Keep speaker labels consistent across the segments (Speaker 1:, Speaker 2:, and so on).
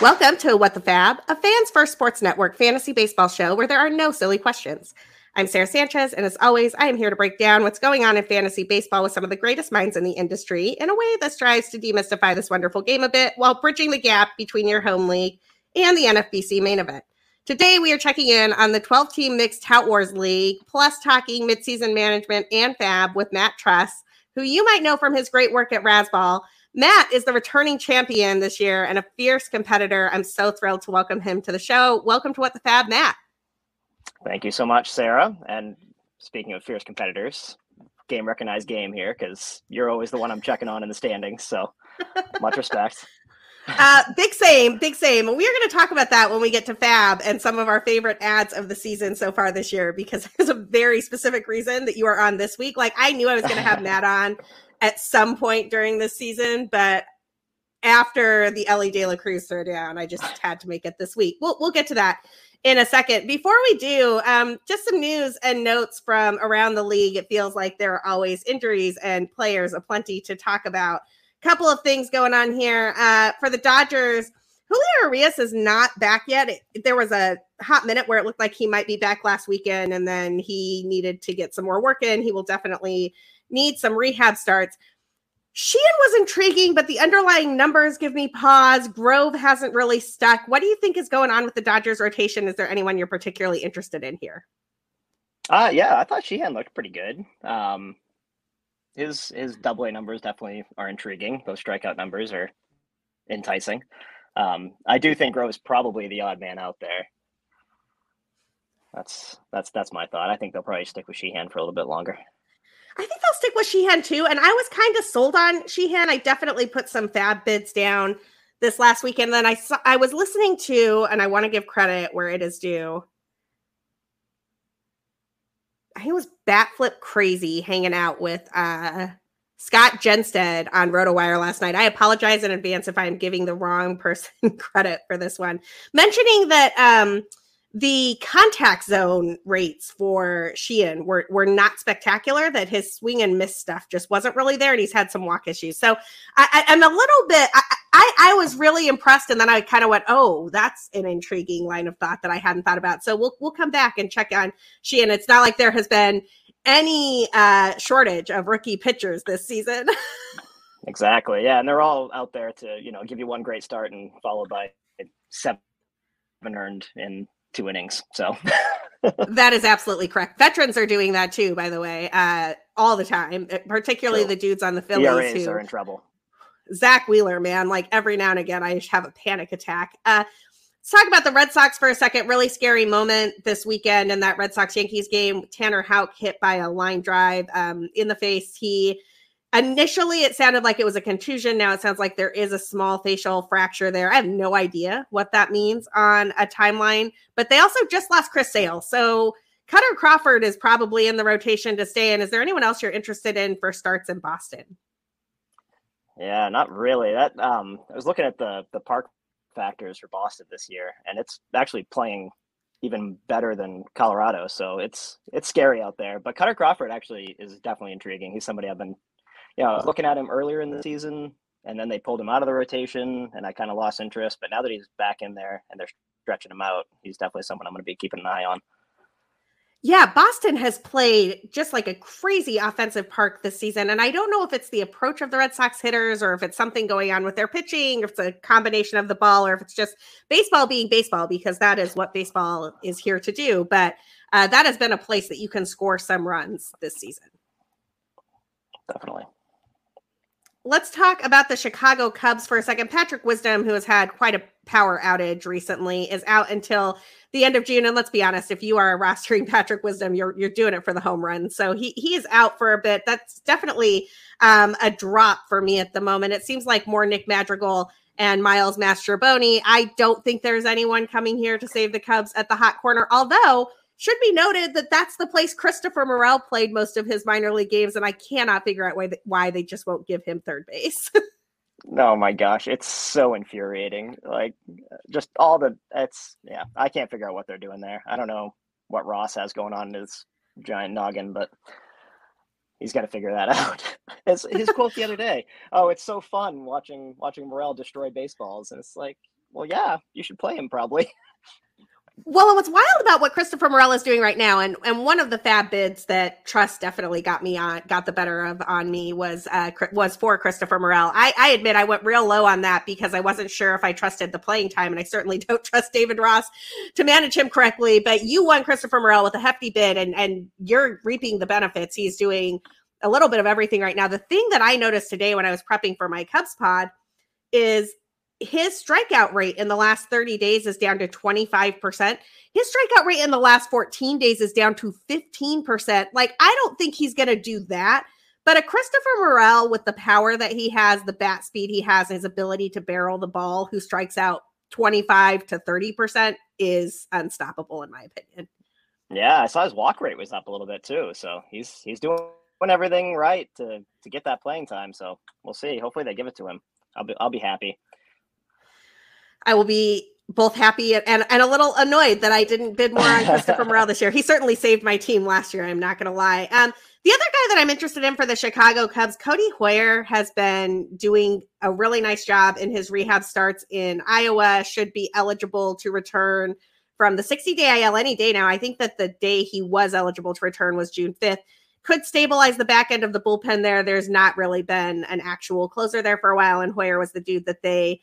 Speaker 1: Welcome to What the FAAB, a fans first sports network fantasy baseball show where there are no silly questions. I'm Sara Sanchez, and as always, I am here to break down what's going on in fantasy baseball with some of the greatest minds in the industry in a way that strives to demystify this wonderful game a bit while bridging the gap between your home league and the NFBC main event. Today, we are checking in on the 12 team mixed Tout Wars League, plus talking midseason management and FAAB with Matt Truss, who you might know from his great work at Razzball Matt is the returning champion this year and a fierce competitor. I'm so thrilled to welcome him to the show. Welcome to What the FAAB, Matt.
Speaker 2: Thank you so much, Sara. And speaking of fierce competitors, game recognized game here because you're always the one I'm checking on in the standings. So much respect.
Speaker 1: Uh, big same, big same. We are going to talk about that when we get to FAAB and some of our favorite ads of the season so far this year because there's a very specific reason that you are on this week. Like I knew I was going to have Matt on at some point during this season, but after the Elly De La Cruz throw down, I just had to make it this week. We'll we'll get to that in a second. Before we do, um, just some news and notes from around the league. It feels like there are always injuries and players aplenty to talk about. Couple of things going on here uh, for the Dodgers. Julio Urias is not back yet. It, there was a hot minute where it looked like he might be back last weekend, and then he needed to get some more work in. He will definitely need some rehab starts. Sheehan was intriguing, but the underlying numbers give me pause. Grove hasn't really stuck. What do you think is going on with the Dodgers rotation? Is there anyone you're particularly interested in here?
Speaker 2: Uh yeah, I thought Sheehan looked pretty good. Um his his double A numbers definitely are intriguing. Those strikeout numbers are enticing. Um, I do think Grove's probably the odd man out there. That's that's that's my thought. I think they'll probably stick with Sheehan for a little bit longer.
Speaker 1: I think they'll stick with Sheehan too. And I was kind of sold on Sheehan. I definitely put some FAAB bids down this last weekend. Then I saw I was listening to, and I want to give credit where it is due. I was bat flip crazy hanging out with uh Scott Jenstad on RotoWire last night. I apologize in advance if I'm giving the wrong person credit for this one. Mentioning that um the contact zone rates for Sheehan were, were not spectacular, that his swing and miss stuff just wasn't really there, and he's had some walk issues. So I, am a little bit, I, I, I, was really impressed, and then I kind of went, oh, that's an intriguing line of thought that I hadn't thought about. So we'll, we'll come back and check on Sheehan. It's not like there has been any uh, shortage of rookie pitchers this season.
Speaker 2: exactly. Yeah. And they're all out there to, you know, give you one great start and followed by seven earned in two innings. So
Speaker 1: that is absolutely correct. Veterans are doing that too, by the way, uh, all the time, uh, particularly the dudes on the Phillies
Speaker 2: ERAs
Speaker 1: who
Speaker 2: are in trouble.
Speaker 1: Zack Wheeler, man, like every now and again, I have a panic attack. Uh, let's talk about the Red Sox for a second. Really scary moment this weekend in that Red Sox Yankees game. Tanner Houck hit by a line drive um, in the face. He Initially, it sounded like it was a contusion. Now it sounds like there is a small facial fracture there. I have no idea what that means on a timeline, but they also just lost Chris Sale. So Kutter Crawford is probably in the rotation to stay in. Is there anyone else you're interested in for starts in Boston?
Speaker 2: Yeah, not really. That um, I was looking at the the park factors for Boston this year, and it's actually playing even better than Colorado. So it's it's scary out there. But Kutter Crawford actually is definitely intriguing. He's somebody I've been you know, looking at him earlier in the season, and then they pulled him out of the rotation, and I kind of lost interest. But now that he's back in there and they're stretching him out, he's definitely someone I'm going to be keeping an eye on.
Speaker 1: Yeah, Boston has played just like a crazy offensive park this season. And I don't know if it's the approach of the Red Sox hitters or if it's something going on with their pitching, if it's a combination of the ball, or if it's just baseball being baseball, because that is what baseball is here to do. But uh, that has been a place that you can score some runs this season.
Speaker 2: Definitely
Speaker 1: let's talk about the Chicago Cubs for a second. Patrick Wisdom, who has had quite a power outage recently, is out until the end of June. And let's be honest, if you are rostering Patrick Wisdom, you're you're doing it for the home run. So he he is out for a bit. That's definitely um, a drop for me at the moment. It seems like more Nick Madrigal and Miles Mastrobuoni. I don't think there's anyone coming here to save the Cubs at the hot corner. Although should be noted that that's the place Christopher Morel played most of his minor league games, and I cannot figure out why they, why they just won't give him third base.
Speaker 2: oh my gosh, it's so infuriating. Like just all the it's yeah, I can't figure out what they're doing there. I don't know what Ross has going on in his giant noggin, but he's got to figure that out. his, his quote the other day, "Oh, it's so fun watching watching Morel destroy baseballs," and it's like, well, yeah, you should play him probably.
Speaker 1: Well, what's wild about what Christopher Morel is doing right now, and and one of the FAAB bids that Truss definitely got me on, got the better of on me was uh was for Christopher Morel. I, I admit I went real low on that because I wasn't sure if I trusted the playing time, and I certainly don't trust David Ross to manage him correctly. But you won Christopher Morel with a hefty bid, and and you're reaping the benefits. He's doing a little bit of everything right now. The thing that I noticed today when I was prepping for my Cubs pod is his strikeout rate in the last 30 days is down to 25%. His strikeout rate in the last 14 days is down to 15%. Like, I don't think he's going to do that. But a Christopher Morel with the power that he has, the bat speed he has, his ability to barrel the ball, who strikes out 25 to 30% is unstoppable, in my opinion.
Speaker 2: Yeah, I saw his walk rate was up a little bit too. So he's he's doing everything right to to get that playing time. So we'll see. Hopefully they give it to him. I'll be I'll be happy.
Speaker 1: I will be both happy and, and, a little annoyed that I didn't bid more on Christopher Morel this year. He certainly saved my team last year. I'm not going to lie. Um, the other guy that I'm interested in for the Chicago Cubs, Codi Heuer, has been doing a really nice job in his rehab starts in Iowa. Should be eligible to return from the 60 day IL any day now. I think that the day he was eligible to return was June 5th. Could stabilize the back end of the bullpen there. There's not really been an actual closer there for a while, and Heuer was the dude that they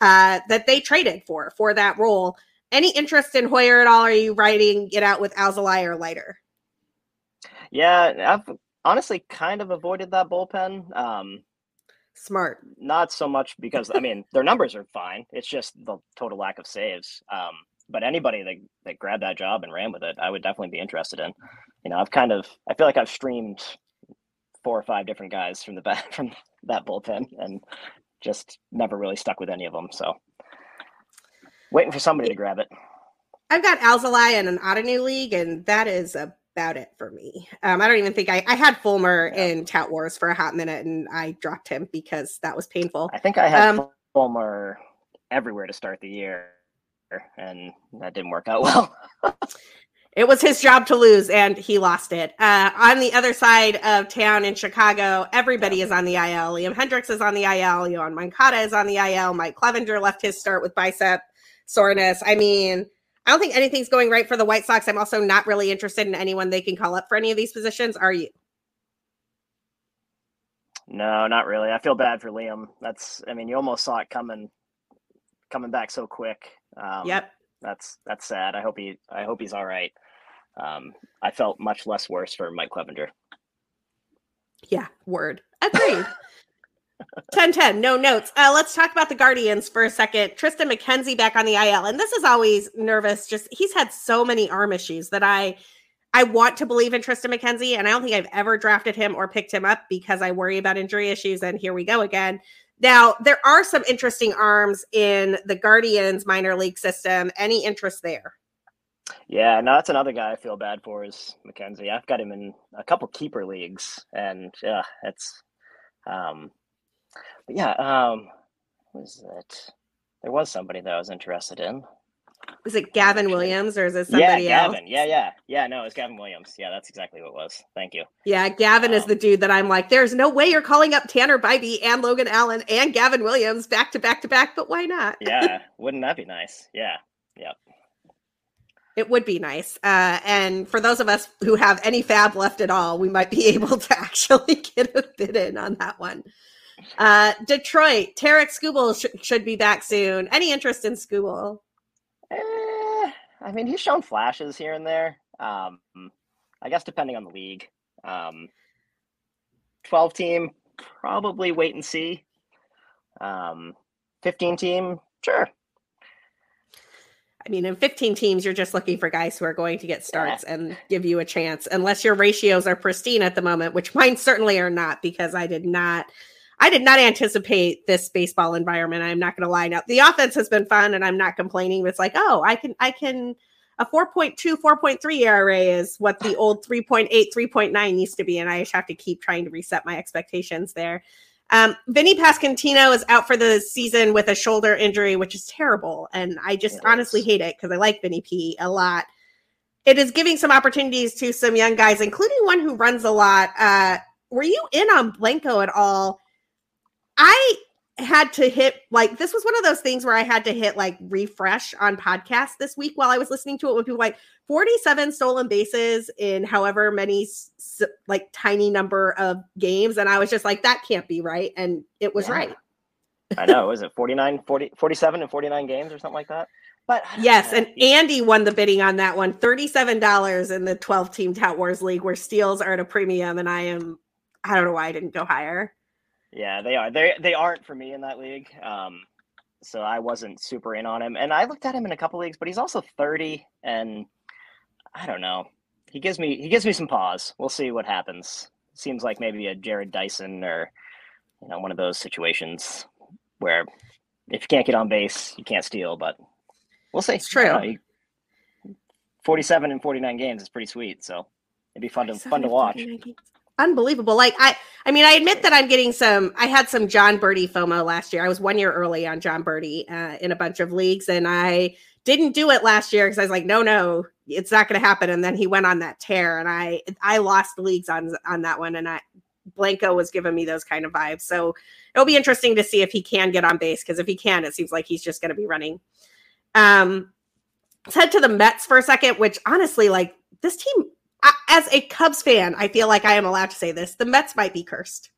Speaker 1: uh, that they traded for for that role. Any interest in Heuer at all? Are you writing it out with Alzolay or Leiter?
Speaker 2: Yeah, I've honestly kind of avoided that bullpen. Um,
Speaker 1: Smart.
Speaker 2: Not so much because I mean their numbers are fine. It's just the total lack of saves. Um, but anybody that, that grabbed that job and ran with it, I would definitely be interested in. You know, I've kind of I feel like I've streamed four or five different guys from the back from that bullpen, and just never really stuck with any of them. So waiting for somebody to grab it.
Speaker 1: I've got Alzolay in an Ottoneu league, and that is about it for me. Um, I don't even think I, I had Fulmer yeah. in Tout Wars for a hot minute, and I dropped him because that was painful.
Speaker 2: I think I had um, Fulmer everywhere to start the year, and that didn't work out well.
Speaker 1: it was his job to lose and he lost it. Uh, on the other side of town in Chicago, everybody is on the IL. Liam Hendriks is on the IL. Yoan Moncada is on the IL. Mike Clevinger left his start with bicep soreness. I mean, I don't think anything's going right for the White Sox. I'm also not really interested in anyone they can call up for any of these positions. Are you?
Speaker 2: No, not really. I feel bad for Liam. That's, I mean, you almost saw it coming, coming back so quick.
Speaker 1: Um, yep.
Speaker 2: That's that's sad. I hope he, I hope he's all right um, I felt much less worse for Mike Clevinger.
Speaker 1: Yeah, word. Agreed. 10 10, no notes. Uh, let's talk about the Guardians for a second. Triston McKenzie back on the IL. And this is always nervous. Just he's had so many arm issues that I I want to believe in Triston McKenzie. And I don't think I've ever drafted him or picked him up because I worry about injury issues. And here we go again. Now, there are some interesting arms in the Guardians minor league system. Any interest there?
Speaker 2: Yeah, no, that's another guy I feel bad for is McKenzie. I've got him in a couple keeper leagues, and yeah, it's um, but yeah, um, was it? There was somebody that I was interested in.
Speaker 1: Was it Gavin Williams or is it somebody else?
Speaker 2: yeah,
Speaker 1: Gavin.
Speaker 2: else? Yeah, yeah, yeah. No, it's Gavin Williams. Yeah, that's exactly what it was. Thank you.
Speaker 1: Yeah, Gavin um, is the dude that I'm like, there's no way you're calling up Tanner Bibee and Logan Allen and Gavin Williams back to back to back, but why not?
Speaker 2: yeah, wouldn't that be nice? Yeah, yep.
Speaker 1: It would be nice. Uh, and for those of us who have any FAAB left at all, we might be able to actually get a bid in on that one. Uh, Detroit, Tarik Skubal sh- should be back soon. Any interest in Skubal?
Speaker 2: Eh, I mean, he's shown flashes here and there. Um, I guess depending on the league. Um, 12 team, probably wait and see. Um, 15 team, sure.
Speaker 1: I mean, in 15 teams, you're just looking for guys who are going to get starts yeah. and give you a chance, unless your ratios are pristine at the moment, which mine certainly are not, because I did not. I did not anticipate this baseball environment. I'm not going to lie. Now the offense has been fun, and I'm not complaining. But It's like, oh, I can, I can. A 4.2, 4.3 ERA is what the old 3.8, 3.9 needs to be, and I just have to keep trying to reset my expectations there. Um, Vinny Pasquantino is out for the season with a shoulder injury, which is terrible. And I just honestly hate it because I like Vinny P a lot. It is giving some opportunities to some young guys, including one who runs a lot. Uh, were you in on Blanco at all? I had to hit like this was one of those things where I had to hit like refresh on podcast this week while I was listening to it when people like 47 stolen bases in however many like tiny number of games and I was just like that can't be right and it was yeah. right.
Speaker 2: I know, was it 49 40 47 and 49 games or something like that? But
Speaker 1: yes, and Andy won the bidding on that one. $37 in the 12 team Tout Wars League where steals are at a premium and I am I don't know why I didn't go higher.
Speaker 2: Yeah, they are. They they aren't for me in that league. Um, so I wasn't super in on him. And I looked at him in a couple leagues, but he's also 30 and I don't know. He gives me he gives me some pause. We'll see what happens. Seems like maybe a Jarrod Dyson or you know one of those situations where if you can't get on base, you can't steal, but we'll see.
Speaker 1: It's true.
Speaker 2: 47 and 49 games is pretty sweet, so it'd be fun to fun to watch
Speaker 1: unbelievable. Like I, I mean, I admit that I'm getting some. I had some Jon Berti FOMO last year. I was one year early on Jon Berti uh, in a bunch of leagues, and I didn't do it last year because I was like, no, no, it's not going to happen. And then he went on that tear, and I, I lost leagues on on that one, and I. Blanco was giving me those kind of vibes. So it'll be interesting to see if he can get on base because if he can, it seems like he's just going to be running. Um, let's head to the Mets for a second, which honestly, like this team as a Cubs fan, I feel like I am allowed to say this. The Mets might be cursed.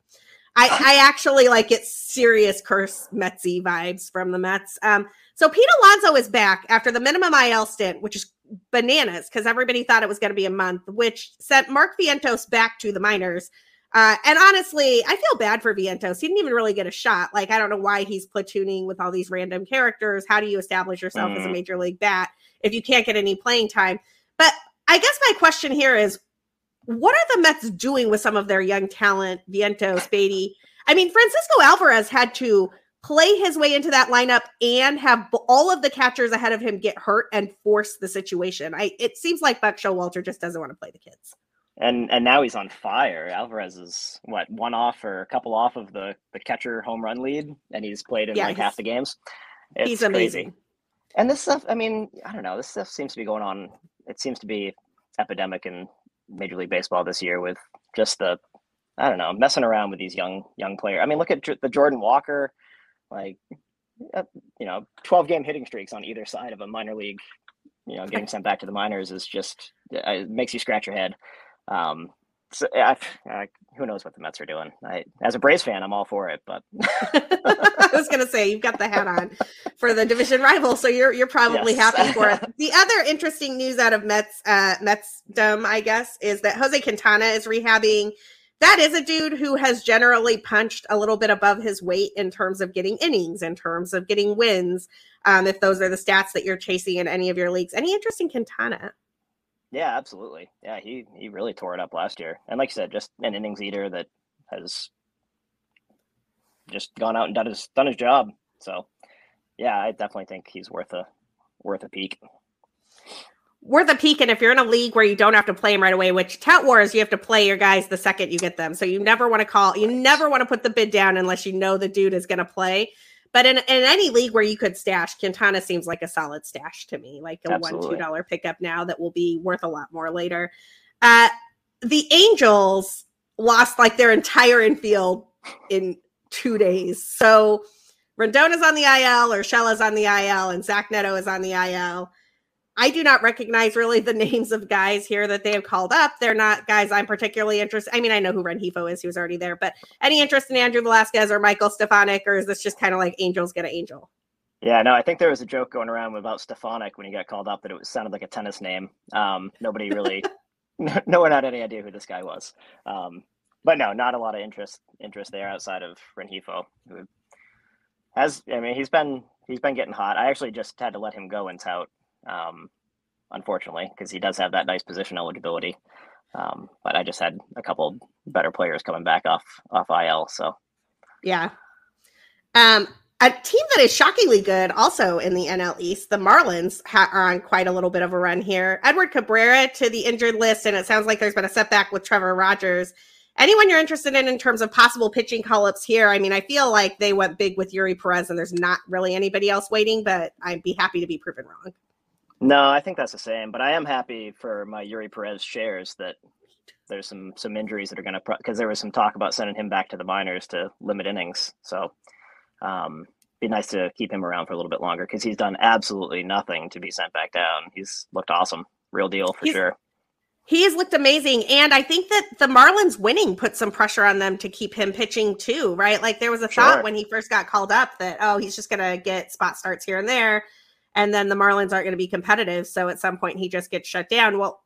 Speaker 1: I, I actually like get serious curse Metsy vibes from the Mets. Um, so Pete Alonso is back after the minimum IL stint, which is bananas because everybody thought it was going to be a month, which sent Mark Vientos back to the minors. Uh, and honestly, I feel bad for Vientos. He didn't even really get a shot. Like, I don't know why he's platooning with all these random characters. How do you establish yourself mm. as a mm. major league bat if you can't get any playing time? But I guess my question here is what are the Mets doing with some of their young talent, Vientos, Baty? I mean, Francisco Alvarez had to play his way into that lineup and have all of the catchers ahead of him get hurt and force the situation. I it seems like Buck Showalter just doesn't want to play the kids.
Speaker 2: And and now he's on fire. Alvarez is what one off or a couple off of the the catcher home run lead, and he's played in yeah, like half the games.
Speaker 1: It's he's amazing. Crazy.
Speaker 2: And this stuff, I mean, I don't know. This stuff seems to be going on. It seems to be epidemic in Major League Baseball this year with just the I don't know messing around with these young young players. I mean, look at the Jordan Walker, like uh, you know, twelve game hitting streaks on either side of a minor league. You know, getting sent back to the minors is just it makes you scratch your head. Um, so, I, I, who knows what the Mets are doing? I, as a Braves fan, I'm all for it. But
Speaker 1: I was going to say you've got the hat on for the division rival, so you're you're probably yes. happy for it. The other interesting news out of Mets uh, Mets Dome, I guess, is that Jose Quintana is rehabbing. That is a dude who has generally punched a little bit above his weight in terms of getting innings, in terms of getting wins. Um, if those are the stats that you're chasing in any of your leagues, any interest in Quintana?
Speaker 2: Yeah, absolutely. Yeah, he he really tore it up last year, and like you said, just an innings eater that has just gone out and done his done his job. So, yeah, I definitely think he's worth a worth a peek.
Speaker 1: Worth a peek, and if you're in a league where you don't have to play him right away, which Tout Wars you have to play your guys the second you get them, so you never want to call, you never want to put the bid down unless you know the dude is going to play. But in, in any league where you could stash, Quintana seems like a solid stash to me, like a Absolutely. one, two dollar pickup now that will be worth a lot more later. Uh, the Angels lost like their entire infield in two days. So Rendon's on the IL, Urshela's on the IL, and Zach Neto is on the IL. I do not recognize really the names of guys here that they have called up. They're not guys I'm particularly interested. I mean, I know who Rengifo is; he was already there. But any interest in Andrew Velazquez or Michael Stefanic, or is this just kind of like Angels get an Angel?
Speaker 2: Yeah, no, I think there was a joke going around about Stefanic when he got called up that it was, sounded like a tennis name. Um, nobody really, no one had any idea who this guy was. Um, but no, not a lot of interest interest there outside of Rengifo, who has I mean he's been he's been getting hot. I actually just had to let him go in tout, um, unfortunately, because he does have that nice position eligibility. Um, but I just had a couple better players coming back off off IL. So
Speaker 1: yeah. Um, a team that is shockingly good also in the NL East, the Marlins ha- are on quite a little bit of a run here. Edward Cabrera to the injured list, and it sounds like there's been a setback with Trevor Rogers. Anyone you're interested in in terms of possible pitching call ups here? I mean, I feel like they went big with Eury Perez, and there's not really anybody else waiting, but I'd be happy to be proven wrong.
Speaker 2: No, I think that's the same, but I am happy for my Eury Perez shares that there's some some injuries that are going to because there was some talk about sending him back to the minors to limit innings. So um, be nice to keep him around for a little bit longer because he's done absolutely nothing to be sent back down. He's looked awesome, real deal for
Speaker 1: he's,
Speaker 2: sure.
Speaker 1: He has looked amazing, and I think that the Marlins winning put some pressure on them to keep him pitching too, right? Like there was a sure. thought when he first got called up that oh he's just going to get spot starts here and there, and then the Marlins aren't going to be competitive, so at some point he just gets shut down. Well,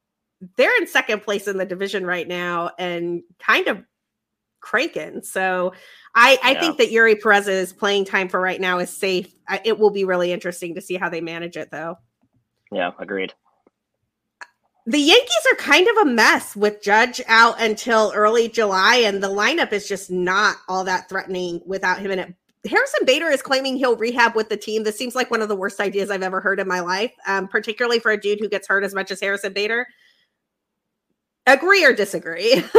Speaker 1: they're in second place in the division right now and kind of cranking. So I, I yeah. think that Eury Perez's playing time for right now is safe. It will be really interesting to see how they manage it, though.
Speaker 2: Yeah, agreed.
Speaker 1: The Yankees are kind of a mess with Judge out until early July, and the lineup is just not all that threatening without him in it. Harrison Bader is claiming he'll rehab with the team. This seems like one of the worst ideas I've ever heard in my life, um, particularly for a dude who gets hurt as much as Harrison Bader. Agree or disagree?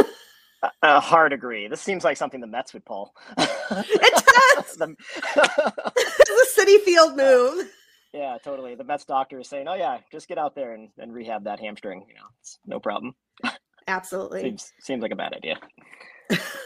Speaker 2: A hard agree. This seems like something the Mets would pull.
Speaker 1: it does. the... it's a Citi Field move.
Speaker 2: Yeah, totally. The Mets doctor is saying, "Oh yeah, just get out there and, and rehab that hamstring. You know, it's no problem."
Speaker 1: Absolutely.
Speaker 2: seems seems like a bad idea.
Speaker 1: A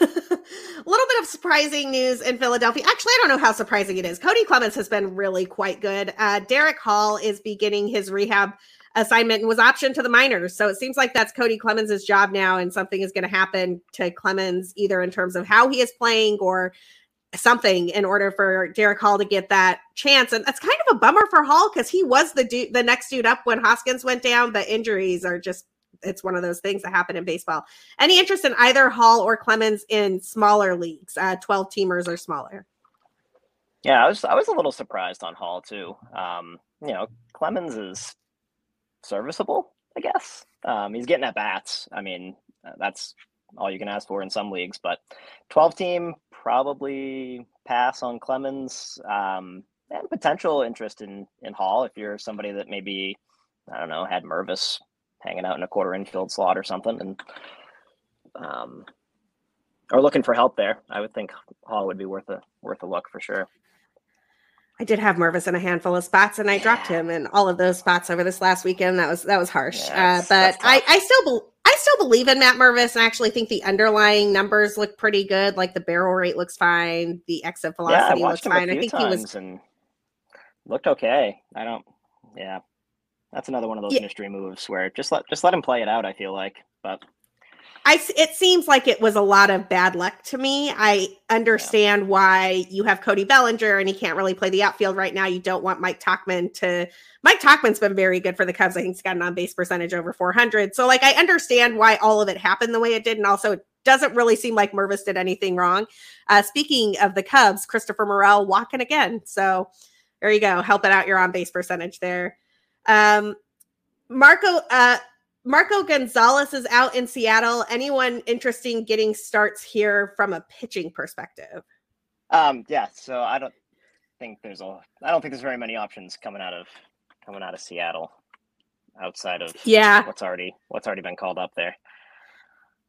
Speaker 1: little bit of surprising news in Philadelphia. Actually, I don't know how surprising it is. Cody Clemens has been really quite good. Uh, Darick Hall is beginning his rehab assignment and was optioned to the minors. So it seems like that's Cody Clemens' job now, and something is going to happen to Clemens either in terms of how he is playing or something in order for Darick Hall to get that chance. And that's kind of a bummer for Hall because he was the dude, the next dude up when Hoskins went down. But injuries are just it's one of those things that happen in baseball. Any interest in either Hall or Clemens in smaller leagues, uh, twelve teamers or smaller?
Speaker 2: Yeah, I was I was a little surprised on Hall too. Um, you know, Clemens is serviceable, I guess. Um, he's getting at bats. I mean, uh, that's all you can ask for in some leagues. But 12 team, probably pass on Clemens. Um, and potential interest in in Hall if you're somebody that maybe I don't know had Mervis hanging out in a quarter infield slot or something, and um, or looking for help there. I would think Hall would be worth a worth a look for sure.
Speaker 1: I did have Mervis in a handful of spots, and I yeah. dropped him in all of those spots over this last weekend. That was that was harsh, yeah, uh, but I I still be, I still believe in Matt Mervis, and I actually think the underlying numbers look pretty good. Like the barrel rate looks fine, the exit velocity yeah, looks fine. I think he was
Speaker 2: and looked okay. I don't, yeah, that's another one of those mystery moves where just let just let him play it out. I feel like, but
Speaker 1: I it seems like it was a lot of bad luck to me. I understand yeah. why you have Cody Bellinger and he can't really play the outfield right now. You don't want Mike Tauchman to Mike Tauchman's been very good for the Cubs. I think he's got an on base percentage over 400. So like I understand why all of it happened the way it did, and also it doesn't really seem like Mervis did anything wrong. Uh, speaking of the Cubs, Christopher Morel walking again. So there you go, helping out your on base percentage there. Um, Marco uh, Marco Gonzalez is out in Seattle. Anyone interesting getting starts here from a pitching perspective?
Speaker 2: Um, yeah, so I don't think there's a I don't think there's very many options coming out of coming out of Seattle outside of
Speaker 1: yeah
Speaker 2: what's already what's already been called up there.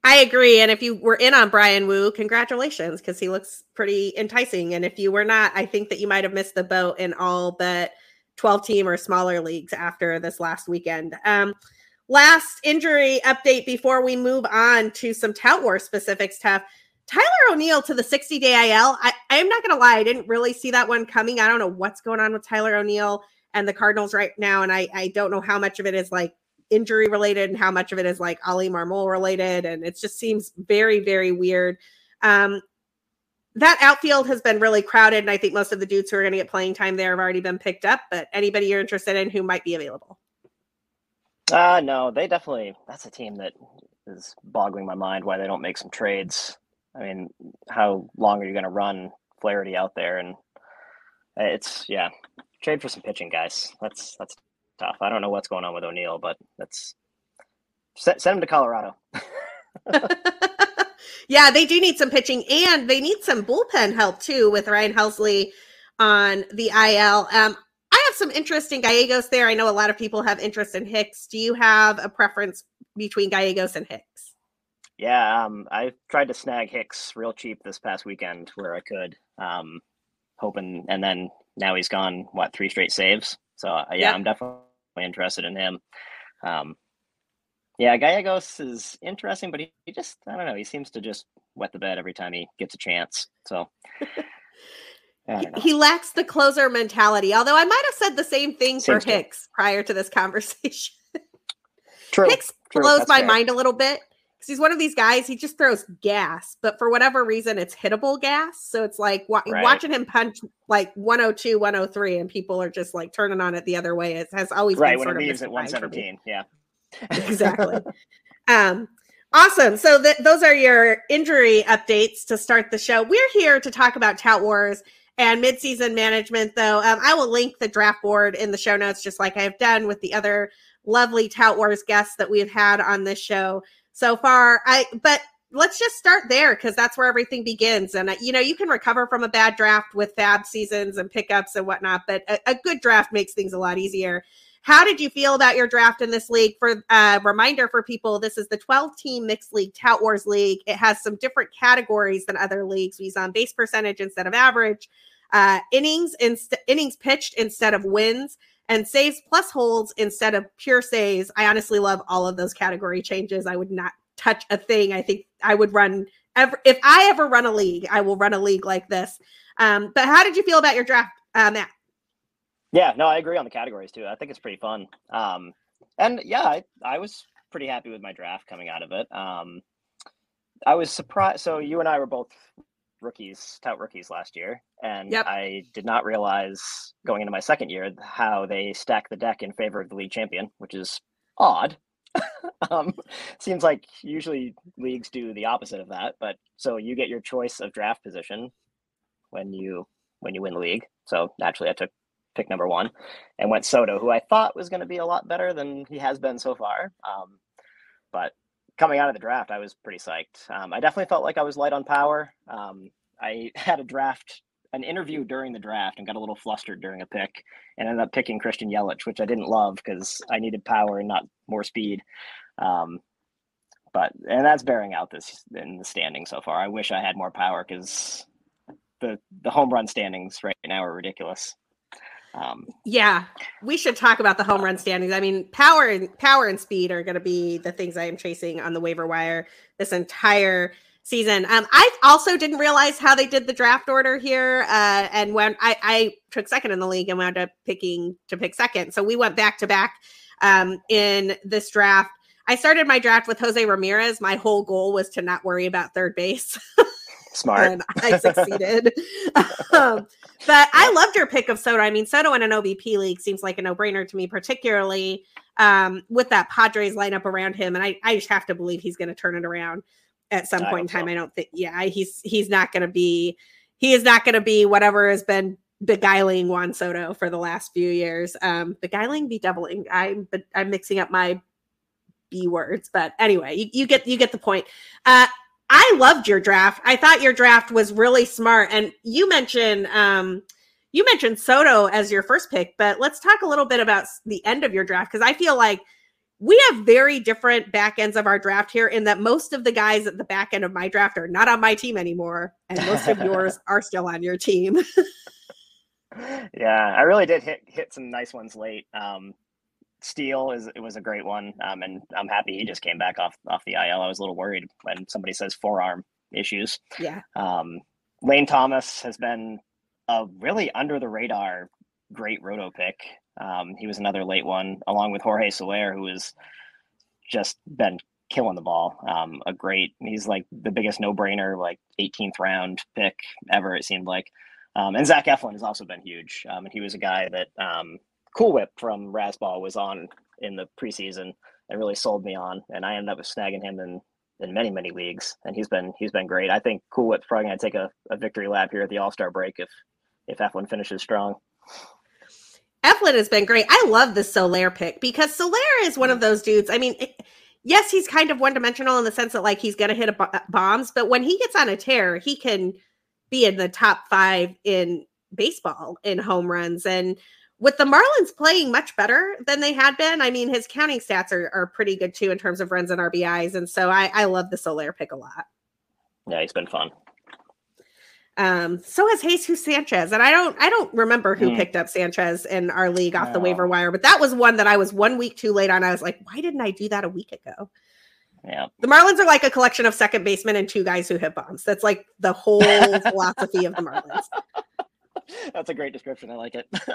Speaker 1: I agree. And if you were in on Bryan Woo, congratulations, because he looks pretty enticing. And if you were not, I think that you might have missed the boat in all but 12 team or smaller leagues after this last weekend. Um, last injury update before we move on to some Tout War specifics, Tough. Tyler O'Neill to the 60 day IL. I, I'm not going to lie, I didn't really see that one coming. I don't know what's going on with Tyler O'Neill and the Cardinals right now. And I, I don't know how much of it is like injury related and how much of it is like Oli Marmol related. And it just seems very, very weird. Um, that outfield has been really crowded. And I think most of the dudes who are going to get playing time there have already been picked up. But anybody you're interested in who might be available?
Speaker 2: Uh no, they definitely that's a team that is boggling my mind why they don't make some trades. I mean, how long are you going to run Flaherty out there? And it's yeah, trade for some pitching guys. That's that's tough. I don't know what's going on with O'Neill, but that's send, send him to Colorado.
Speaker 1: yeah, they do need some pitching and they need some bullpen help too with Ryan Helsley on the IL. Um, I have some interest in Gallegos there. I know a lot of people have interest in Hicks. Do you have a preference between Gallegos and Hicks?
Speaker 2: Yeah, um, I tried to snag Hicks real cheap this past weekend where I could, um, hoping, and then now he's gone what three straight saves. So uh, yeah, yep. I'm definitely interested in him. Um, yeah, Gallegos is interesting, but he, he just I don't know. He seems to just wet the bed every time he gets a chance. So.
Speaker 1: he lacks the closer mentality. Although I might have said the same thing Seems for Hicks prior to this conversation.
Speaker 2: True.
Speaker 1: Hicks
Speaker 2: True.
Speaker 1: blows
Speaker 2: That's
Speaker 1: my
Speaker 2: fair.
Speaker 1: mind a little bit because he's one of these guys. He just throws gas, but for whatever reason, it's hittable gas. So it's like wa-
Speaker 2: Right.
Speaker 1: watching him punch like 102, 103, and people are just like turning on it the other way. It has always
Speaker 2: Right
Speaker 1: been
Speaker 2: when
Speaker 1: sort
Speaker 2: it
Speaker 1: of
Speaker 2: leaves at
Speaker 1: mystified for me.
Speaker 2: 117. Yeah.
Speaker 1: exactly. um, awesome. So th- those are your injury updates to start the show. We're here to talk about Tout Wars and midseason management, though. Um, I will link the draft board in the show notes, just like I have done with the other lovely Tout Wars guests that we've had on this show so far. I but let's just start there because that's where everything begins. And uh, you know, you can recover from a bad draft with FAAB seasons and pickups and whatnot, but a, a good draft makes things a lot easier. How did you feel about your draft in this league? For uh, reminder for people, this is the 12 team mixed league Tout Wars League. It has some different categories than other leagues. We use on base percentage instead of average, uh, innings inst- innings pitched instead of wins, and saves plus holds instead of pure saves. I honestly love all of those category changes. I would not touch a thing. I think I would run ever if I ever run a league, I will run a league like this. Um, but how did you feel about your draft, uh, Matt?
Speaker 2: Yeah, no, I agree on the categories too. I think it's pretty fun. Um, and yeah, I, I was pretty happy with my draft coming out of it. Um, I was surprised. So you and I were both rookies, tout rookies last year, and
Speaker 1: Yep.
Speaker 2: I did not realize going into my second year how they stack the deck in favor of the league champion, which is odd. um, seems like usually leagues do the opposite of that, but so you get your choice of draft position when you when you win the league. So naturally, I took pick number one and went Soto, who I thought was going to be a lot better than he has been so far. Um, but coming out of the draft, I was pretty psyched. Um, I definitely felt like I was light on power. Um, I had a draft, an interview during the draft, and got a little flustered during a pick, and ended up picking Christian Yelich, which I didn't love because I needed power and not more speed. Um, but and that's bearing out this in the standing so far. I wish I had more power because the the home run standings right now are ridiculous. Um,
Speaker 1: Yeah, we should talk about the home run standings. I mean, power and power and speed are going to be the things I am chasing on the waiver wire this entire season. Um, I also didn't realize how they did the draft order here, uh, and when I, I took second in the league and wound up picking to pick second, so we went back to back um, in this draft. I started my draft with Jose Ramirez. My whole goal was to not worry about third base.
Speaker 2: smart.
Speaker 1: and I succeeded. um, but I loved your pick of Soto. I mean, Soto in an OBP league seems like a no brainer to me, particularly um, with that Padres lineup around him. And I, I just have to believe he's going to turn it around at some
Speaker 2: I
Speaker 1: point in time.
Speaker 2: so.
Speaker 1: I don't think, yeah, he's he's not going to be he is not going to be whatever has been beguiling Juan Soto for the last few years. Um, beguiling, bedeviling. I'm but I'm mixing up my b words, but anyway, you, you get you get the point. Uh, I loved your draft. I thought your draft was really smart. And you mentioned um you mentioned Soto as your first pick, but let's talk a little bit about the end of your draft because I feel like we have very different back ends of our draft here in that most of the guys at the back end of my draft are not on my team anymore and most of yours are still on your team.
Speaker 2: yeah, I really did hit hit some nice ones late. Um, Steele is it was a great one, um, and I'm happy he just came back off off the IL. I was a little worried when somebody says forearm issues.
Speaker 1: yeah.
Speaker 2: Um, Lane Thomas has been a really under the radar great roto pick. Um, he was another late one, along with Jorge Soler, who has just been killing the ball. Um, a great, he's like the biggest no brainer, like 18th round pick ever, it seemed like. Um, and Zach Eflin has also been huge. Um, and he was a guy that um, Cool Whip from Razzball was on in the preseason and really sold me on, and I ended up snagging him in in many many leagues, and he's been he's been great. I think Cool Whip's probably going to take a, a victory lap here at the All Star break if if Eflin finishes strong.
Speaker 1: Eflin has been great. I love the Soler pick because Soler is one of mm. those dudes. I mean, it, yes, he's kind of one dimensional in the sense that like he's going to hit a bombs, but when he gets on a tear, he can be in the top five in baseball in home runs. And with the Marlins playing much better than they had been, I mean, his counting stats are, are pretty good too in terms of runs and RBIs. And so I, I love the Soler pick a lot.
Speaker 2: Yeah, he's been fun.
Speaker 1: Um, so has Jesus Sanchez, and I don't I don't remember who mm. picked up Sanchez in our league off no. the waiver wire, but that was one that I was one week too late on. I was like, why didn't I do that a week ago?
Speaker 2: Yeah.
Speaker 1: The Marlins are like a collection of second basemen and two guys who hit bombs. That's like the whole philosophy of the Marlins.
Speaker 2: That's a great description. I like it.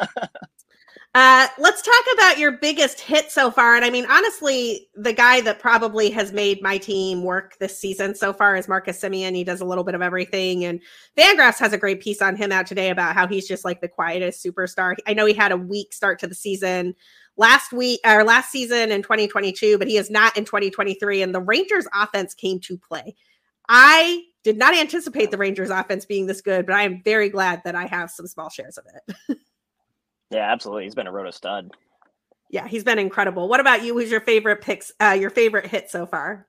Speaker 1: uh, let's talk about your biggest hit so far. And I mean, honestly, the guy that probably has made my team work this season so far is Marcus Semien. He does a little bit of everything. And Fangraphs has a great piece on him out today about how he's just like the quietest superstar. I know he had a weak start to the season last week or last season in 2022, but he is not in 2023. And the Rangers offense came to play. I did not anticipate the Rangers offense being this good, but I am very glad that I have some small shares of it.
Speaker 2: yeah, absolutely. He's been a roto stud.
Speaker 1: Yeah, he's been incredible. What about you? Who's your favorite picks? Uh, your favorite hit so far?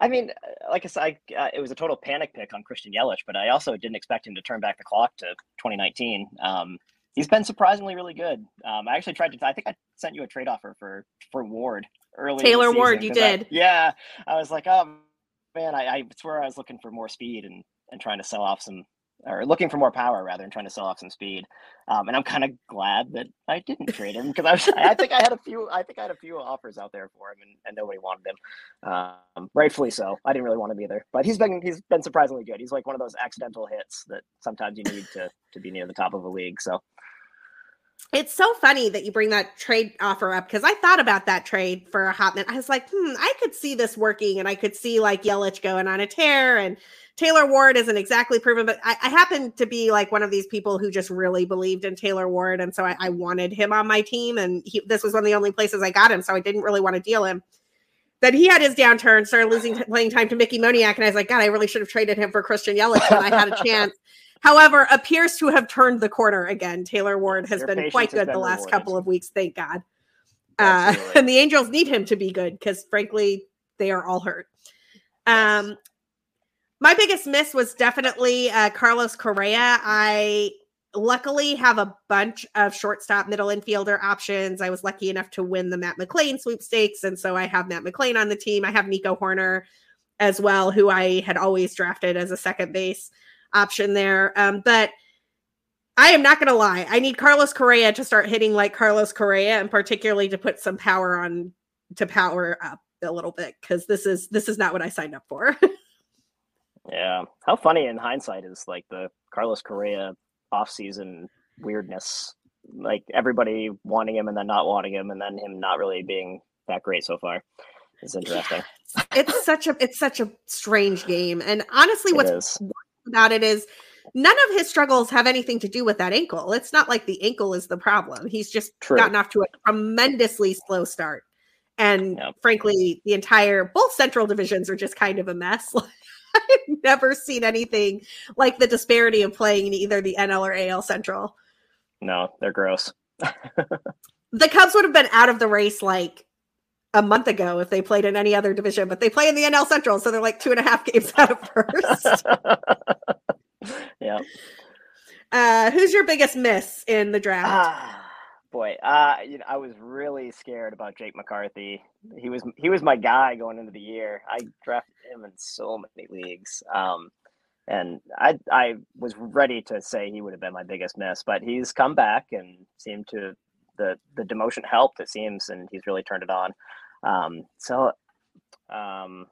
Speaker 2: I mean, like I said, I, uh, it was a total panic pick on Christian Yelich, but I also didn't expect him to turn back the clock to 2019. Um, he's been surprisingly really good. Um, I actually tried to. I think I sent you a trade offer for for Ward early.
Speaker 1: Taylor Ward, you did.
Speaker 2: I, yeah, I was like, oh man, I, I swear I was looking for more speed and and trying to sell off some or looking for more power rather than trying to sell off some speed. Um, and I'm kind of glad that I didn't trade him because I I think I had a few, I think I had a few offers out there for him and, and nobody wanted him. Um, rightfully so. I didn't really want him either, but he's been, he's been surprisingly good. He's like one of those accidental hits that sometimes you need to, to be near the top of a league. So
Speaker 1: it's so funny that you bring that trade offer up because I thought about that trade for a hot minute. I was like, hmm, I could see this working, and I could see like Yelich going on a tear, and Taylor Ward isn't exactly proven, but I, I happen to be like one of these people who just really believed in Taylor Ward, and so I, I wanted him on my team, and he, this was one of the only places I got him, so I didn't really want to deal him. Then he had his downturn, started losing playing time to Mickey Moniak, and I was like, God, I really should have traded him for Christian Yelich when I had a chance. However, appears to have turned the corner again. Taylor Ward has Your been quite good the last rewarded. couple of weeks, thank God. Uh, and the Angels need him to be good because, frankly, they are all hurt. Um, yes. My biggest miss was definitely uh, Carlos Correa. I luckily have a bunch of shortstop middle infielder options. I was lucky enough to win the Matt McLain sweepstakes. And so I have Matt McLain on the team. I have Nico Hoerner as well, who I had always drafted as a second base option there. Um, but I am not going to lie. I need Carlos Correa to start hitting like Carlos Correa, and particularly to put some power on to power up a little bit because this is this is not what I signed up for.
Speaker 2: yeah, how funny in hindsight is like the Carlos Correa offseason weirdness. Like everybody wanting him and then not wanting him, and then him not really being that great so far. It's interesting.
Speaker 1: Yeah, it's such a it's such a strange game, and honestly, what's about it is none of his struggles have anything to do with that ankle. It's not like the ankle is the problem. He's just True. gotten off to a tremendously slow start. And yep. frankly, the entire both central divisions are just kind of a mess. I've never seen anything like the disparity of playing in either the NL or AL Central.
Speaker 2: No, they're gross.
Speaker 1: the Cubs would have been out of the race like a month ago if they played in any other division, but they play in the NL Central, so they're like two and a half games out of first.
Speaker 2: yeah.
Speaker 1: Uh, who's your biggest miss in the draft?
Speaker 2: Ah, boy, uh, you know, I was really scared about Jake McCarthy. He was he was my guy going into the year. I drafted him in so many leagues. Um, and I I was ready to say he would have been my biggest miss, but he's come back and seemed to the the demotion helped it seems, and he's really turned it on. Um, so, um,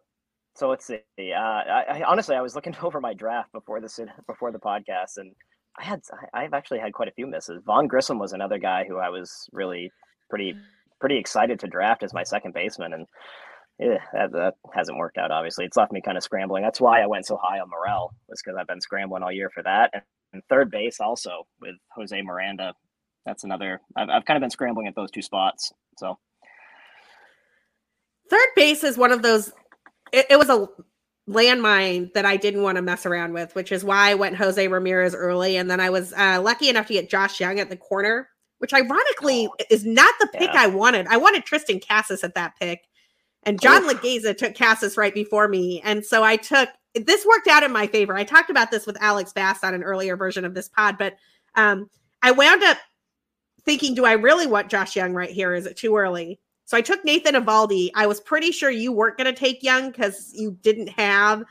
Speaker 2: so let's see. Uh, I, I, honestly, I was looking over my draft before this before the podcast, and I had I've actually had quite a few misses. Vaughn Grissom was another guy who I was really pretty pretty excited to draft as my second baseman, and yeah, that, that, hasn't worked out. Obviously, it's left me kind of scrambling. That's why I went so high on Morel, was because I've been scrambling all year for that. And, and third base also with Jose Miranda that's another. I've I've kind of been scrambling at those two spots. So
Speaker 1: third base is one of those. It, it was a landmine that I didn't want to mess around with, which is why I went Jose Ramirez early, and then I was uh, lucky enough to get Josh Jung at the corner, which ironically oh, is not the pick yeah. I wanted. I wanted Triston Casas at that pick, and John Laghezza took Casas right before me, and so I took. This worked out in my favor. I talked about this with Alex Bass on an earlier version of this pod, but um, I wound up thinking, do I really want Josh Jung right here? Is it too early? So I took Nathan Eovaldi. I was pretty sure you weren't going to take Jung because you didn't have,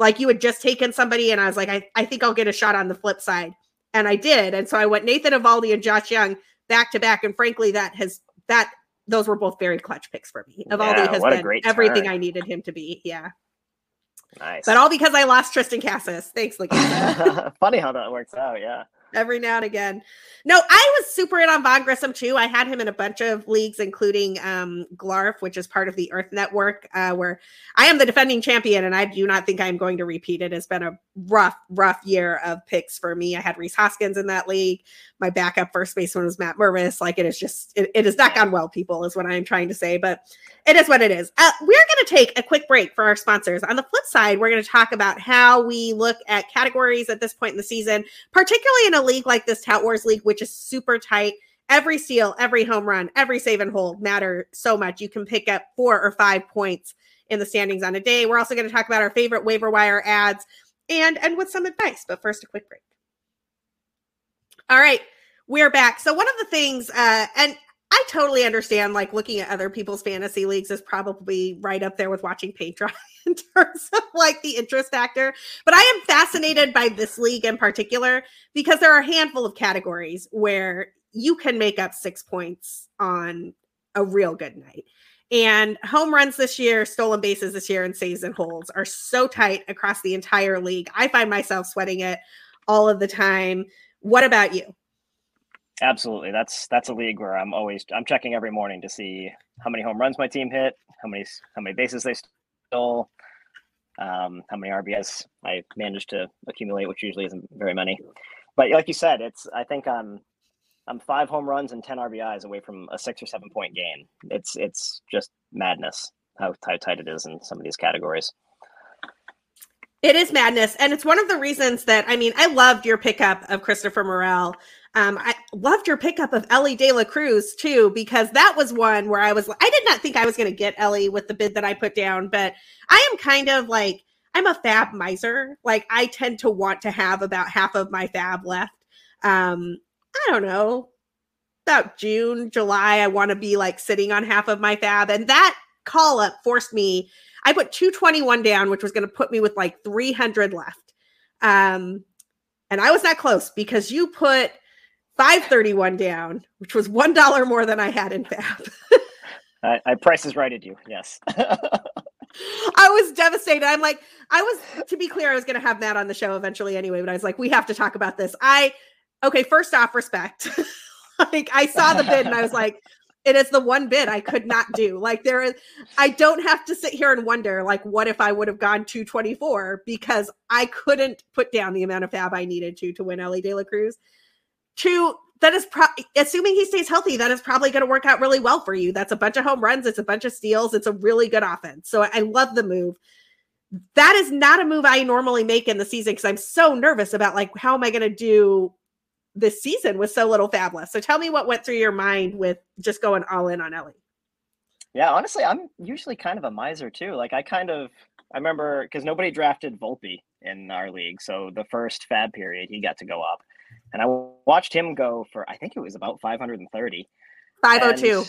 Speaker 1: like, you had just taken somebody. And I was like, I, I think I'll get a shot on the flip side. And I did. And so I went Nathan Eovaldi and Josh Jung back to back. And frankly, that has, that, those were both very clutch picks for me. Eovaldi yeah, has been everything turn. I needed him to be. Yeah.
Speaker 2: Nice.
Speaker 1: But all because I lost Triston Casas. Thanks, Laghezza.
Speaker 2: Funny how that works out. Yeah
Speaker 1: every now and again. No, I was super in on Vaughn Grissom too. I had him in a bunch of leagues, including um, Glarf, which is part of the Earth Network, uh, where I am the defending champion, and I do not think I'm going to repeat it. It's been a rough, rough year of picks for me. I had Rhys Hoskins in that league. My backup first baseman was Matt Mervis. Like it is just, it, it has not gone well, people, is what I am trying to say. But it is what it is. Uh, we're going to take a quick break for our sponsors. On the flip side, we're going to talk about how we look at categories at this point in the season, particularly in a league like this Tout Wars League, which is super tight. Every steal, every home run, every save and hold matter so much. You can pick up four or five points in the standings on a day. We're also going to talk about our favorite waiver wire adds and end with some advice. But first, a quick break. All right, we're back. So one of the things, uh, and I totally understand like looking at other people's fantasy leagues is probably right up there with watching paint dry in terms of like the interest factor. But I am fascinated by this league in particular because there are a handful of categories where you can make up six points on a real good night. And home runs this year, stolen bases this year, and saves and holds are so tight across the entire league. I find myself sweating it all of the time. What about you?
Speaker 2: Absolutely. That's that's a league where I'm always I'm checking every morning to see how many home runs my team hit, how many how many bases they stole, um, how many RBIs I managed to accumulate, which usually isn't very many. But like you said, it's I think I'm I'm five home runs and ten RBIs away from a six or seven point game. It's it's just madness how, how tight it is in some of these categories.
Speaker 1: It is madness. And it's one of the reasons that, I mean, I loved your pickup of Christopher Morel. Um, I loved your pickup of Elly De La Cruz too, because that was one where I was, I did not think I was going to get Elly with the bid that I put down, but I am kind of like, I'm a FAAB miser. Like I tend to want to have about half of my FAAB left. Um, I don't know, about June, July, I want to be like sitting on half of my FAAB. And that call up forced me I put 221 down, which was going to put me with like 300 left. Um, and I was that close because you put 531 down, which was one dollar more than I had in FAB.
Speaker 2: I, I prices righted you. Yes.
Speaker 1: I was devastated. I'm like, I was to be clear, I was going to have that on the show eventually anyway, but I was like, we have to talk about this. I okay. First off, respect. like I saw the bid and I was like, it is the one bid I could not do. Like there is I don't have to sit here and wonder like what if I would have gone 224 because I couldn't put down the amount of FAAB I needed to to win Elly De La Cruz. Two that is pro- assuming he stays healthy that is probably going to work out really well for you. That's a bunch of home runs, it's a bunch of steals, it's a really good offense. So I love the move. That is not a move I normally make in the season because I'm so nervous about like how am I going to do this season with so little fabulous. So tell me what went through your mind with just going all in on Elly.
Speaker 2: Yeah, honestly, I'm usually kind of a miser too. Like I kind of I remember because nobody drafted Volpe in our league, so the first FAAB period he got to go up, and I watched him go for I think it was about 530.
Speaker 1: 502.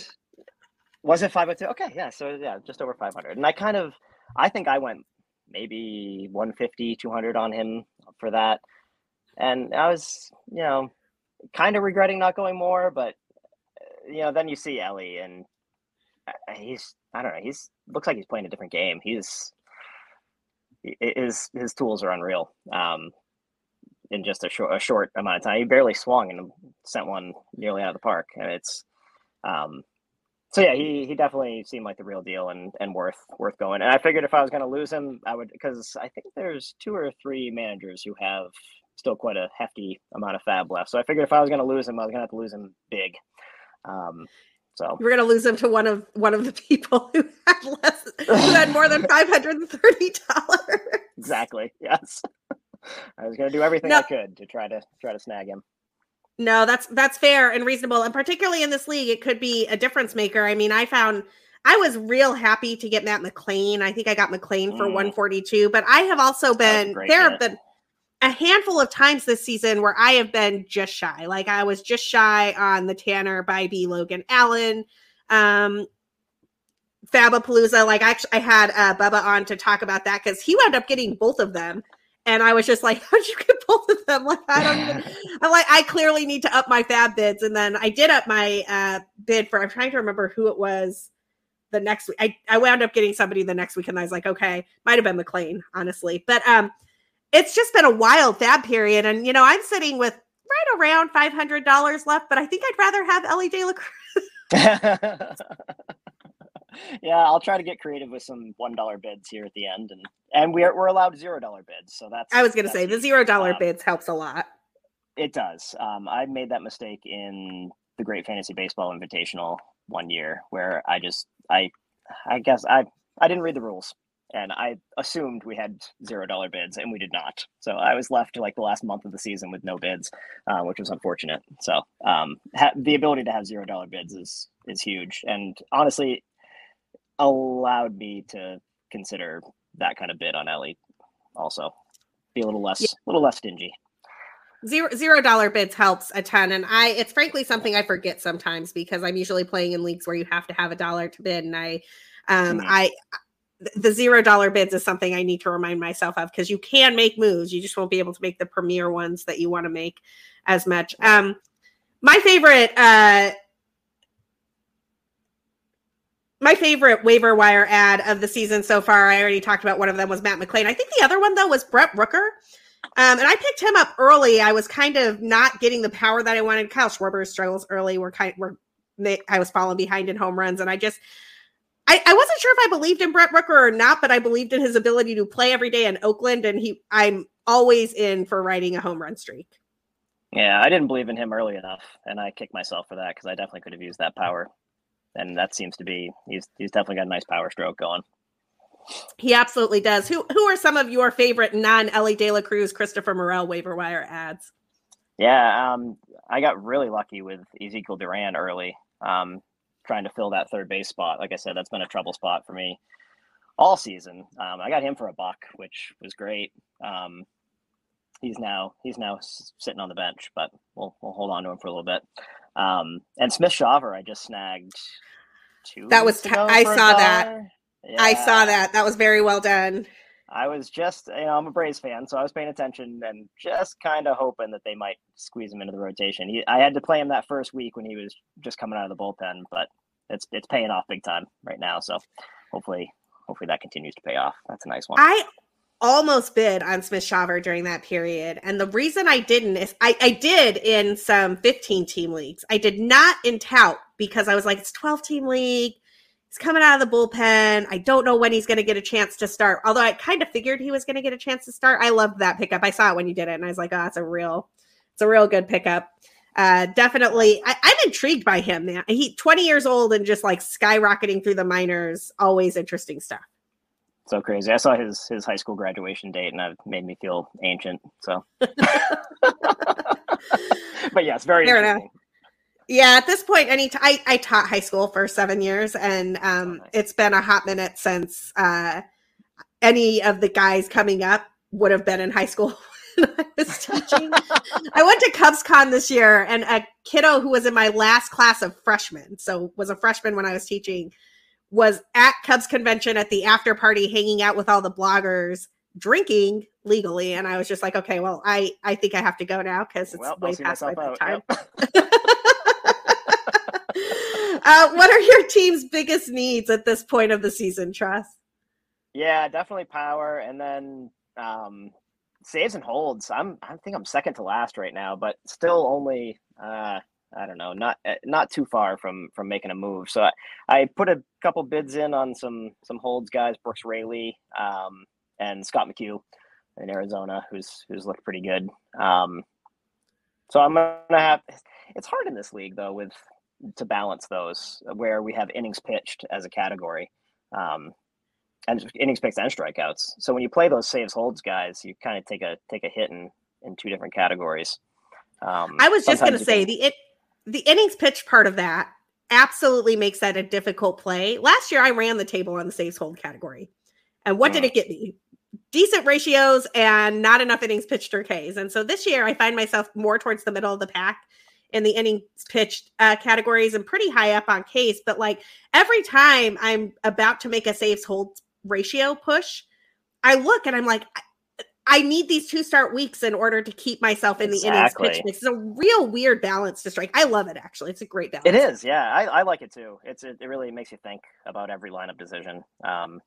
Speaker 2: Was it 502? Okay, yeah, so yeah, just over 500. And I kind of I think I went maybe 150, 200 on him for that. And I was, you know, kind of regretting not going more, but uh, you know, then you see Elly and uh, he's I don't know, he's looks like he's playing a different game. He's his his tools are unreal. Um, in just a short a short amount of time, he barely swung and sent one nearly out of the park. And it's um, so yeah, he he definitely seemed like the real deal and and worth worth going. And I figured if I was going to lose him, I would because I think there's two or three managers who have still quite a hefty amount of FAAB left. So I figured if I was going to lose him, I was going to have to lose him big. Um, so
Speaker 1: we're going to lose him to one of one of the people who had less, who had more than five hundred and thirty dollars.
Speaker 2: Exactly. Yes. I was going to do everything no. I could to try to try to snag him.
Speaker 1: No, that's that's fair and reasonable, and particularly in this league, it could be a difference maker. I mean, I found I was real happy to get Matt McLain. I think I got McLain for mm. 142, but I have also been there have been a handful of times this season where I have been just shy. Like I was just shy on the Tanner Bibee Logan Allen. Um Fabapalooza. Like I actually I had uh Bubba on to talk about that because he wound up getting both of them. And I was just like, how'd you get both of them? Like, I don't even I'm like, I clearly need to up my FAAB bids. And then I did up my uh bid for I'm trying to remember who it was the next week. I, I wound up getting somebody the next week and I was like, okay, might have been McLain, honestly. But um it's just been a wild FAAB period. And you know, I'm sitting with right around five hundred dollars left, but I think I'd rather have Elly De La Cruz.
Speaker 2: yeah, I'll try to get creative with some one dollar bids here at the end, and and we're we're allowed zero dollar bids, so that's.
Speaker 1: I was going to say the zero dollar um, bids helps a lot.
Speaker 2: It does. Um, I made that mistake in the Great Fantasy Baseball Invitational one year, where I just I I guess I I didn't read the rules and I assumed we had zero dollar bids, and we did not. So I was left to like the last month of the season with no bids, uh, which was unfortunate. So um, ha- the ability to have zero dollar bids is is huge, and honestly, allowed me to consider that kind of bid on Elly. Also, be a little less, a yeah. little less stingy.
Speaker 1: Zero zero dollar bids helps a ton, and I it's frankly something I forget sometimes because I'm usually playing in leagues where you have to have a dollar to bid, and I um, mm-hmm. I the zero dollar bids is something I need to remind myself of because you can make moves. You just won't be able to make the premier ones that you want to make as much. Um, my favorite, uh, my favorite waiver wire add of the season so far. I already talked about one of them was Matt McLain. I think the other one though was Brent Rooker. Um, and I picked him up early. I was kind of not getting the power that I wanted. Kyle Schwarber struggles early. We're kind, we're I was falling behind in home runs, and I just I, I wasn't sure if I believed in Brent Rooker or not, but I believed in his ability to play every day in Oakland, and he I'm always in for riding a home run streak.
Speaker 2: Yeah, I didn't believe in him early enough, and I kicked myself for that because I definitely could have used that power. And that seems to be he's he's definitely got a nice power stroke going.
Speaker 1: He absolutely does. Who who are some of your favorite non Elly De La Cruz, Christopher Morel waiver wire adds?
Speaker 2: Yeah, um, I got really lucky with Ezekiel Duran early. Um, trying to fill that third base spot. Like I said, that's been a trouble spot for me all season. Um, I got him for a buck, which was great. Um, he's now he's now sitting on the bench, but we'll we'll hold on to him for a little bit. Um, and Smith Shawver, I just snagged two.
Speaker 1: That was t- I saw that. Yeah. I saw that. That was very well done.
Speaker 2: I was just, you know, I'm a Braves fan, so I was paying attention and just kind of hoping that they might squeeze him into the rotation. He, I had to play him that first week when he was just coming out of the bullpen, but it's it's paying off big time right now. So hopefully, hopefully that continues to pay off. That's a nice one.
Speaker 1: I almost bid on Smith Shawver during that period, and the reason I didn't is I, I did in some 15 team leagues. I did not in tout because I was like, it's 12 team league He's coming out of the bullpen. I don't know when he's going to get a chance to start. Although I kind of figured he was going to get a chance to start. I loved that pickup. I saw it when you did it, and I was like, "Oh, it's a real, it's a real good pickup." Uh, definitely, I, am intrigued by him. Man. He 20 years old and just like skyrocketing through the minors. Always interesting stuff.
Speaker 2: So crazy. I saw his his high school graduation date, and it made me feel ancient. So, but yes, very Fair interesting. Enough.
Speaker 1: Yeah, at this point, any t- I, I taught high school for seven years, and um, oh, nice. it's been a hot minute since uh, any of the guys coming up would have been in high school when I was teaching. I went to CubsCon this year, and a kiddo who was in my last class of freshmen, so was a freshman when I was teaching, was at Cubs convention at the after party, hanging out with all the bloggers, drinking legally, and I was just like, okay, well, I I think I have to go now because it's well, way past my time. Yep. Uh, what are your team's biggest needs at this point of the season, Truss?
Speaker 2: Yeah, definitely power, and then um, saves and holds. I'm I think I'm second to last right now, but still only uh, I don't know, not eh, not too far from from making a move. So I, I put a couple bids in on some some holds guys, Brooks Raley um, and Scott McGough. in Arizona, who's who's looked pretty good. Um, so I'm gonna have. It's hard in this league though with to balance those where we have innings pitched as a category, um, and innings pitched and strikeouts. So when you play those saves holds guys, you kind of take a take a hit in in two different categories.
Speaker 1: Um, I was just gonna say can... the it, the innings pitched part of that absolutely makes that a difficult play. Last year I ran the table on the saves hold category. And what did it get me? Decent ratios and not enough innings pitched or Ks. And so this year I find myself more towards the middle of the pack in the innings pitched uh, categories and pretty high up on Ks. But like every time I'm about to make a saves hold ratio push, I look and I'm like, I need these two start weeks in order to keep myself in exactly. the innings pitch mix. It's a real weird balance to strike. I love it actually. It's a great balance.
Speaker 2: It is, yeah. I, I like it too. It's it, it really makes you think about every lineup decision. Um,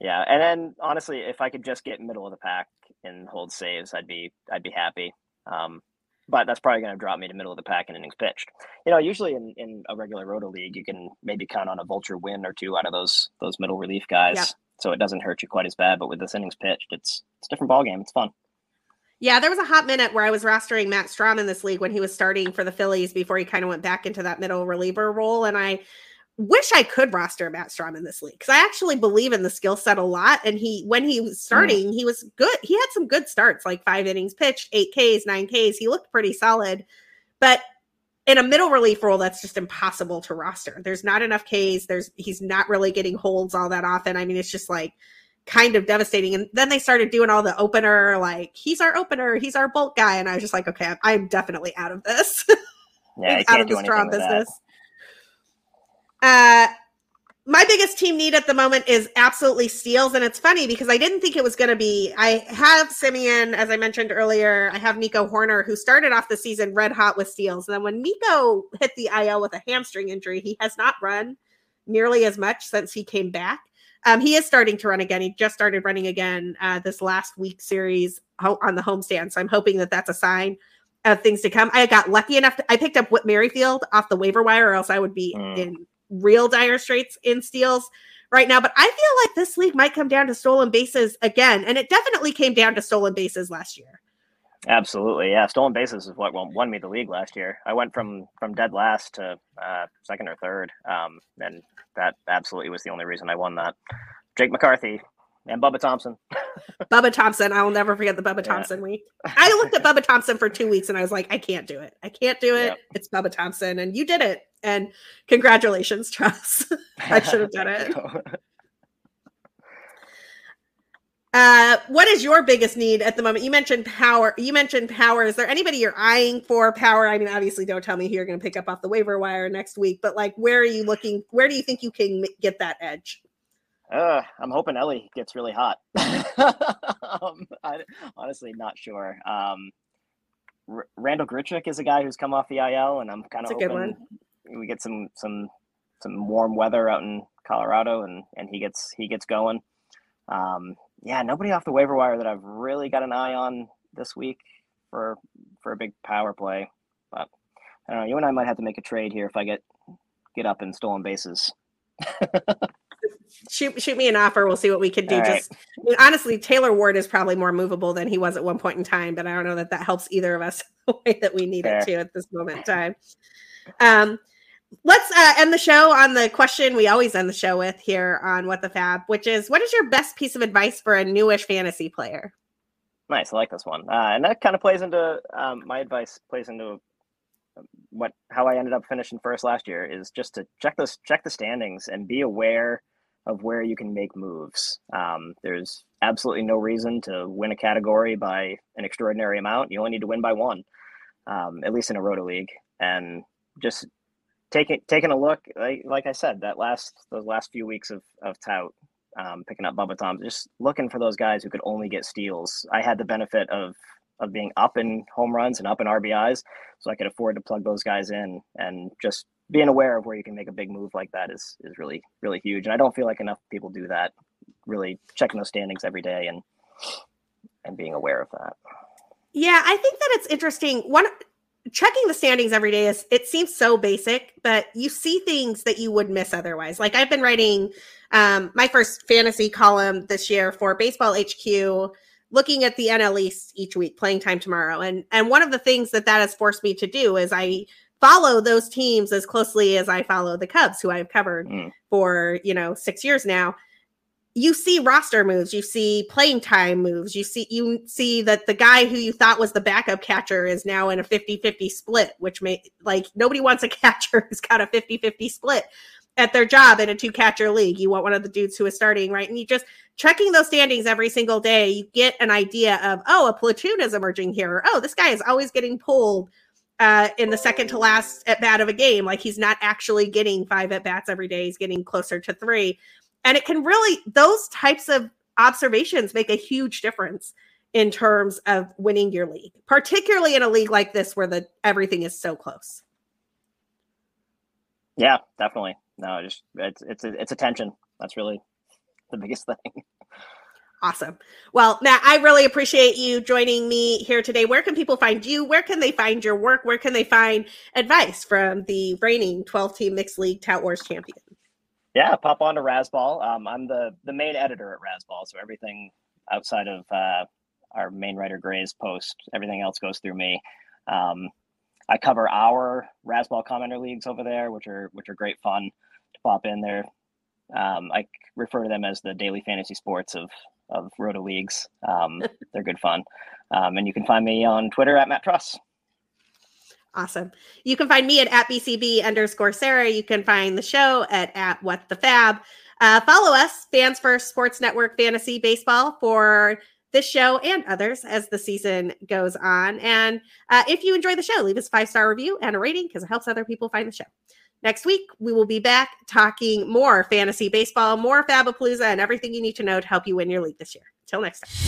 Speaker 2: yeah, and then honestly, if I could just get middle of the pack and hold saves, I'd be I'd be happy. Um, but that's probably going to drop me to middle of the pack in innings pitched. You know, usually in, in a regular roto league, you can maybe count on a vulture win or two out of those those middle relief guys, yep. so it doesn't hurt you quite as bad. But with this innings pitched, it's it's a different ball game. It's fun.
Speaker 1: Yeah, there was a hot minute where I was rostering Matt Strahm in this league when he was starting for the Phillies before he kind of went back into that middle reliever role, and I wish I could roster Matt Strahm in this league because I actually believe in the skill set a lot. And he, when he was starting, he was good. He had some good starts, like five innings pitched, eight Ks, nine Ks. He looked pretty solid. But in a middle relief role, that's just impossible to roster. There's not enough Ks. There's he's not really getting holds all that often. I mean, it's just like kind of devastating. And then they started doing all the opener, like he's our opener, he's our bulk guy, and I was just like, okay, I'm, I'm definitely out of this.
Speaker 2: Yeah, out of the Strahm business. That.
Speaker 1: Uh, my biggest team need at the moment is absolutely steals. And it's funny because I didn't think it was going to be. I have Semien, as I mentioned earlier. I have Nico Hoerner, who started off the season red hot with steals. And then when Nico hit the IL with a hamstring injury, he has not run nearly as much since he came back. Um, he is starting to run again. He just started running again uh, this last week series on the homestand. So I'm hoping that that's a sign of things to come. I got lucky enough. To, I picked up Whit Merrifield off the waiver wire, or else I would be mm. in real dire straits in steals right now. But I feel like this league might come down to stolen bases again. And it definitely came down to stolen bases last year.
Speaker 2: Absolutely, yeah. Stolen bases is what won me the league last year. I went from from dead last to uh, second or third, um, and that absolutely was the only reason I won that. Jake McCarthy and Bubba Thompson.
Speaker 1: Bubba Thompson. I will never forget the Bubba Thompson yeah. week. I looked at Bubba Thompson for two weeks and I was like, I can't do it. I can't do it. Yep. It's Bubba Thompson. And you did it. And congratulations, Truss. I should have done it. Uh, what is your biggest need at the moment? You mentioned power. You mentioned power. Is there anybody you're eyeing for power? I mean, obviously, don't tell me who you're going to pick up off the waiver wire next week, but like, where are you looking? Where do you think you can get that edge?
Speaker 2: Uh, I'm hoping Elly gets really hot. um, I, honestly, not sure. Um, R- Randal Grichuk is a guy who's come off the IL, and I'm kind of hoping we get some some some warm weather out in Colorado, and and he gets he gets going. Um, yeah, nobody off the waiver wire that I've really got an eye on this week for for a big power play. But I don't know. You and I might have to make a trade here if I get get up in stolen bases.
Speaker 1: shoot shoot me an offer. We'll see what we can do. All Just right. I mean, honestly, Taylor Ward is probably more movable than he was at one point in time, but I don't know that that helps either of us the way that we need Fair. it to at this moment in time. Um, let's uh, end the show on the question we always end the show with here on What the FAAB, which is what is your best piece of advice for a newish fantasy player?
Speaker 2: Nice, I like this one, uh, and that kind of plays into um, my advice. Plays into what how I ended up finishing first last year is just to check this check the standings and be aware of where you can make moves. Um, there's absolutely no reason to win a category by an extraordinary amount. You only need to win by one, um, at least in a roto league. And just taking taking a look, like, like I said, that last those last few weeks of of tout, um, picking up Bubba Tom, just looking for those guys who could only get steals. I had the benefit of of being up in home runs and up in RBIs, so I could afford to plug those guys in and just being aware of where you can make a big move like that is is really really huge. And I don't feel like enough people do that. Really checking those standings every day and and being aware of that.
Speaker 1: Yeah, I think that it's interesting. One checking the standings every day is it seems so basic, but you see things that you would miss otherwise. Like I've been writing um, my first fantasy column this year for Baseball HQ looking at the NL East each week, playing time tomorrow. And and one of the things that that has forced me to do is I follow those teams as closely as I follow the Cubs, who I've covered mm. for, you know, 6 years now. You see roster moves, you see playing time moves, you see you see that the guy who you thought was the backup catcher is now in a 50-50 split, which may like nobody wants a catcher who's got a 50-50 split at their job in a two catcher league. You want one of the dudes who is starting, right? And you just checking those standings every single day, you get an idea of, oh, a platoon is emerging here. Or, oh, this guy is always getting pulled uh, in the second to last at bat of a game. Like he's not actually getting five at bats every day. He's getting closer to three. And it can really, those types of observations make a huge difference in terms of winning your league, particularly in a league like this where the everything is so close.
Speaker 2: Yeah, definitely no, just it's it's it's attention. That's really the biggest thing.
Speaker 1: Awesome. Well, Matt, I really appreciate you joining me here today. Where can people find you? Where can they find your work? Where can they find advice from the reigning 12 team mixed league Tout Wars champion?
Speaker 2: Yeah, pop on to Razzball. Um, I'm the the main editor at Razzball. so everything outside of uh, our main writer Grey's post, everything else goes through me. Um, I cover our Razzball commenter leagues over there, which are which are great fun to pop in there. Um, I refer to them as the daily fantasy sports of of Roto leagues. Um, they're good fun, um, and you can find me on Twitter at Matt Truss.
Speaker 1: Awesome. You can find me at, at BCB underscore Sara. You can find the show at, at What the FAAB. Uh, follow us, Fans First Sports Network Fantasy Baseball, for this show and others as the season goes on. And uh, if you enjoy the show, leave us a five star review and a rating because it helps other people find the show. Next week, we will be back talking more fantasy baseball, more Fabapalooza, and everything you need to know to help you win your league this year. Till next time.